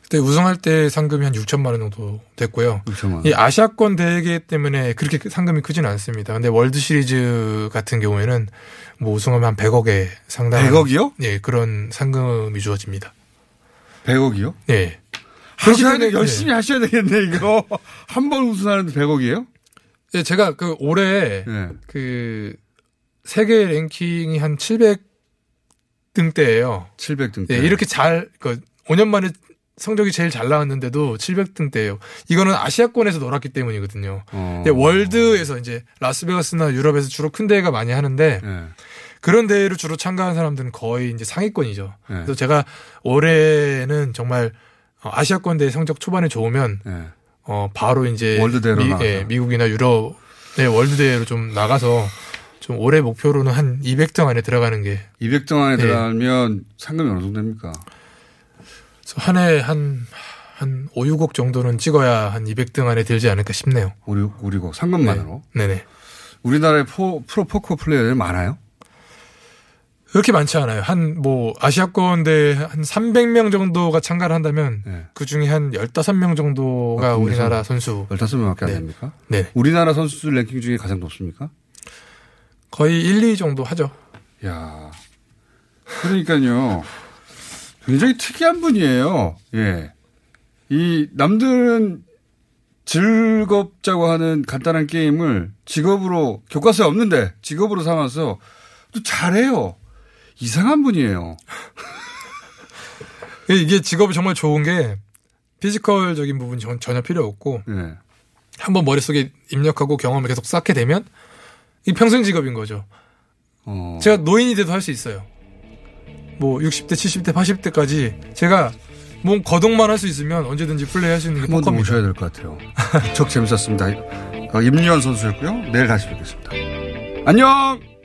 그때 우승할 때 상금이 한 6천만 원 정도 됐고요. 6천만 원. 이 아시아권 대회 때문에 그렇게 상금이 크지는 않습니다. 근데 월드 시리즈 같은 경우에는 뭐 우승하면 한 100억에 상당한 100억이요? 예, 그런 상금이 주어집니다. 100억이요? 예. 하셔야 때문에- 열심히 하셔야 되겠네, 이거. 한 번 우승하는데 100억이에요? 예, 제가 그 올해 예. 그 세계 랭킹이 한 700등대예요. 700등. 예, 이렇게 잘, 그 5년 만에 성적이 제일 잘 나왔는데도 700등대예요. 이거는 아시아권에서 놀았기 때문이거든요. 어. 예, 월드에서 이제 라스베가스나 유럽에서 주로 큰 대회가 많이 하는데 예. 그런 대회를 주로 참가한 사람들은 거의 이제 상위권이죠. 예. 그래서 제가 올해는 정말 어, 아시아권 대회 성적 초반에 좋으면 예. 어 바로 이제 world 대회로 미. 예, 미국이나 유럽 의 world 대회로 좀 나가서 좀 올해 목표로는 한 200등 안에 들어가는 게 200등 안에 예. 들어가면 상금이 어느 정도 됩니까? 한 해 한, 한 5, 6억 정도는 찍어야 한 200등 안에 들지 않을까 싶네요. 5, 6, 5, 6억. 상금만으로. 네. 네네. 우리나라에 포, 프로 포커 플레이어들이 많아요? 그렇게 많지 않아요. 한 뭐 아시아권 대회 한 300명 정도가 참가를 한다면 네. 그 중에 한 15명 정도가 아, 우리나라 선수 15명 밖에 안 네. 됩니까? 네. 우리나라 선수들 랭킹 중에 가장 높습니까? 거의 1, 2 정도 하죠. 야 그러니까요. 굉장히 특이한 분이에요. 예. 이 남들은 즐겁자고 하는 간단한 게임을 직업으로 교과서에 없는데 직업으로 삼아서 또 잘해요. 이상한 분이에요. 이게 직업이 정말 좋은 게 피지컬적인 부분 전, 전혀 필요 없고 네. 한번 머릿속에 입력하고 경험을 계속 쌓게 되면 이 평생 직업인 거죠. 어. 제가 노인이 돼도 할 수 있어요. 뭐 60대, 70대, 80대까지 제가 몸 거동만 할 수 있으면 언제든지 플레이할 수 있는 게 포커입니다. 오셔야 될 것 같아요. 적 재밌었습니다. 어, 임유현 선수였고요. 내일 다시 뵙겠습니다. 안녕!